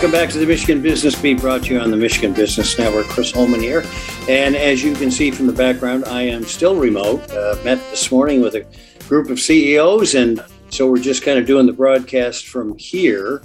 Welcome back to the Michigan Business Beat, brought to you on the Michigan Business Network. Chris Holman here. And as you can see from the background, I am still remote. Uh, met this morning with a group of CEOs, and so we're just kind of doing the broadcast from here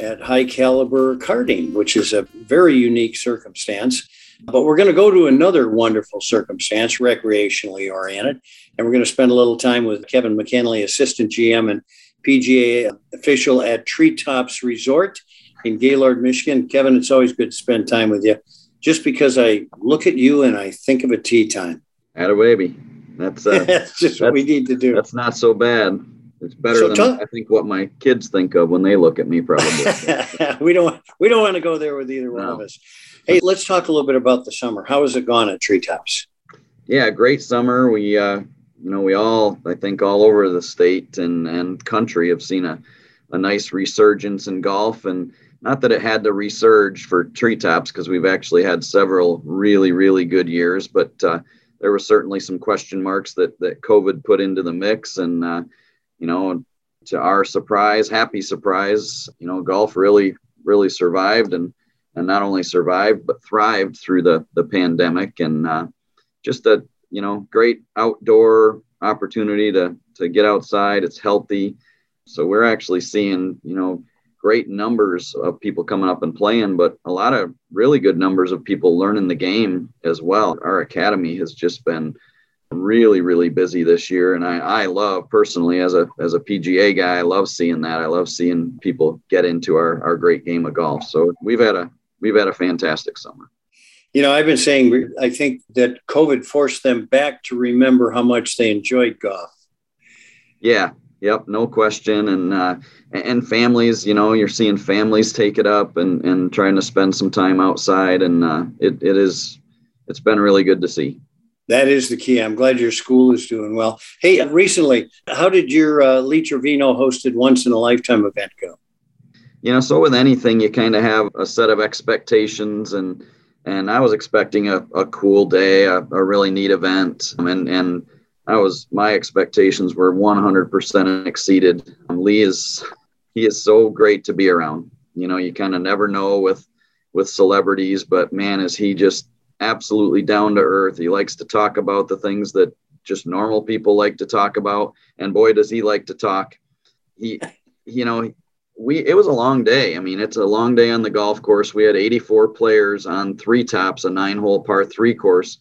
at High Caliber Karting, which is a very unique circumstance. But we're going to go to another wonderful circumstance, recreationally oriented. And we're going to spend a little time with Kevin McKinley, Assistant GM and PGA official at Treetops Resort in Gaylord, Michigan. Kevin, it's always good to spend time with you just because I look at you and I think of a tee time. Add a baby. That's, uh, that's just what we need to do. That's not so bad. It's better so than talk- I think what my kids think of when they look at me. Probably. we don't. We don't want to go there with either one of us. Hey, let's talk a little bit about the summer. How has it gone at Treetops? Yeah, great summer. We, uh, you know, we all, I think, all over the state and and country have seen a, a nice resurgence in golf and not that it had to resurge for treetops because we've actually had several really really good years but uh, there were certainly some question marks that that covid put into the mix and uh, you know to our surprise happy surprise you know golf really really survived and and not only survived but thrived through the the pandemic and uh, just a you know great outdoor opportunity to to get outside. It's healthy. So we're actually seeing you know great numbers of people coming up and playing, but a lot of really good numbers of people learning the game as well. Our academy has just been really, really busy this year. And I, I love personally as a as a PGA guy, I love seeing that. I love seeing people get into our, our great game of golf. So we've had a we've had a fantastic summer. You know, I've been saying I think that COVID forced them back to remember how much they enjoyed golf. Yeah, Yep, no question. And uh, and families, you know, you're seeing families take it up and and trying to spend some time outside, and uh, it it is it's been really good to see. That is the key. I'm glad your school is doing well. Hey, recently, how did your uh, Lee Trevino hosted once in a lifetime event go? You know, so with anything, you kind of have a set of expectations and and I was expecting a, a cool day, a, a really neat event, and and I was my expectations were 100% exceeded. Um, Lee is he is so great to be around. You know, you kind of never know with with celebrities, but man, is he just absolutely down to earth. He likes to talk about the things that just normal people like to talk about, and boy, does he like to talk. He, you know, we it was a long day. I mean, it's a long day on the golf course. We had 84 players on Threetops, a nine-hole par three course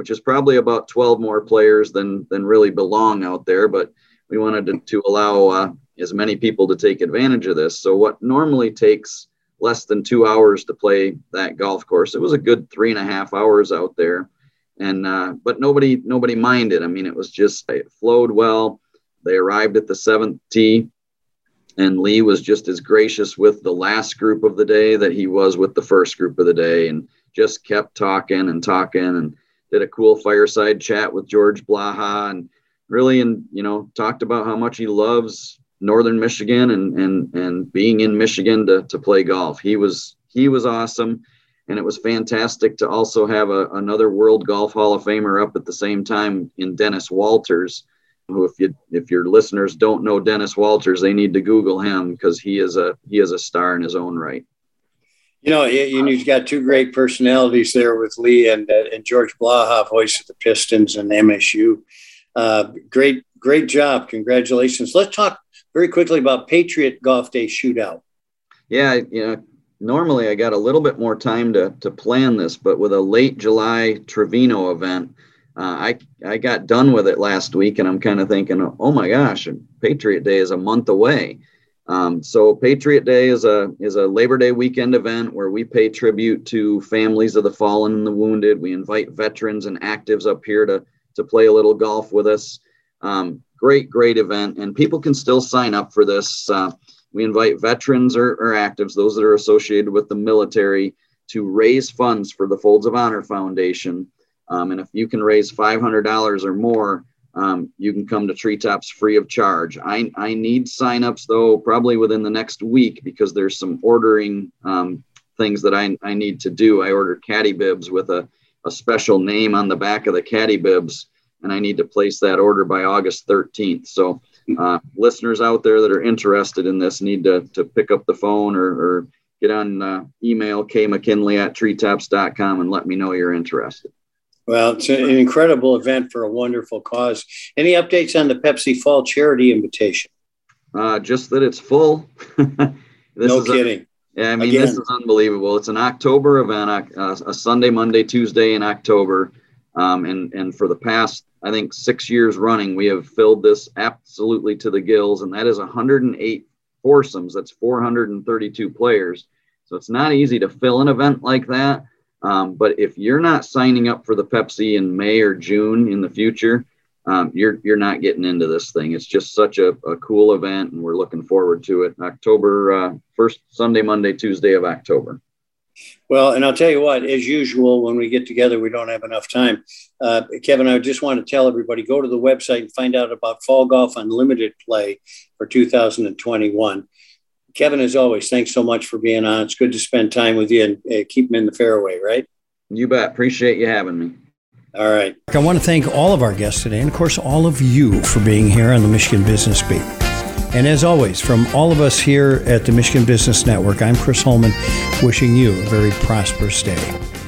which is probably about 12 more players than than really belong out there. But we wanted to, to allow uh, as many people to take advantage of this. So what normally takes less than two hours to play that golf course, it was a good three and a half hours out there. And uh, but nobody nobody minded. I mean, it was just it flowed well. They arrived at the seventh tee, and Lee was just as gracious with the last group of the day that he was with the first group of the day, and just kept talking and talking and did a cool fireside chat with George Blaha and really and you know talked about how much he loves northern Michigan and and and being in Michigan to to play golf. He was he was awesome and it was fantastic to also have a, another World Golf Hall of Famer up at the same time in Dennis Walters. Who, if you if your listeners don't know Dennis Walters, they need to Google him because he is a he is a star in his own right. You know, you, you've got two great personalities there with Lee and uh, and George Blaha, voice of the Pistons and MSU. Uh, great, great job! Congratulations. Let's talk very quickly about Patriot Golf Day Shootout. Yeah, you know, normally I got a little bit more time to to plan this, but with a late July Trevino event, uh, I I got done with it last week, and I'm kind of thinking, oh my gosh, Patriot Day is a month away. Um, so Patriot Day is a is a Labor Day weekend event where we pay tribute to families of the fallen and the wounded. We invite veterans and actives up here to to play a little golf with us. Um, great, great event, and people can still sign up for this. Uh, we invite veterans or, or actives, those that are associated with the military, to raise funds for the Folds of Honor Foundation. Um, and if you can raise $500 or more, um, you can come to Treetops free of charge. I, I need signups though, probably within the next week because there's some ordering um, things that I, I need to do. I ordered caddy bibs with a, a special name on the back of the caddy bibs, and I need to place that order by August 13th. So, uh, listeners out there that are interested in this need to, to pick up the phone or, or get on uh, email kmckinley at treetops.com and let me know you're interested. Well, it's an incredible event for a wonderful cause. Any updates on the Pepsi Fall Charity Invitation? Uh, just that it's full. no kidding. A, yeah, I mean, Again. this is unbelievable. It's an October event, uh, a Sunday, Monday, Tuesday in October. Um, and, and for the past, I think, six years running, we have filled this absolutely to the gills. And that is 108 foursomes. That's 432 players. So it's not easy to fill an event like that. Um, but if you're not signing up for the Pepsi in May or June in the future, um, you're you're not getting into this thing. It's just such a, a cool event, and we're looking forward to it. October uh, first Sunday, Monday, Tuesday of October. Well, and I'll tell you what, as usual, when we get together, we don't have enough time. Uh, Kevin, I just want to tell everybody go to the website and find out about Fall Golf Unlimited Play for 2021. Kevin, as always, thanks so much for being on. It's good to spend time with you and uh, keep them in the fairway, right? You bet. Appreciate you having me. All right. I want to thank all of our guests today, and of course, all of you for being here on the Michigan Business Beat. And as always, from all of us here at the Michigan Business Network, I'm Chris Holman, wishing you a very prosperous day.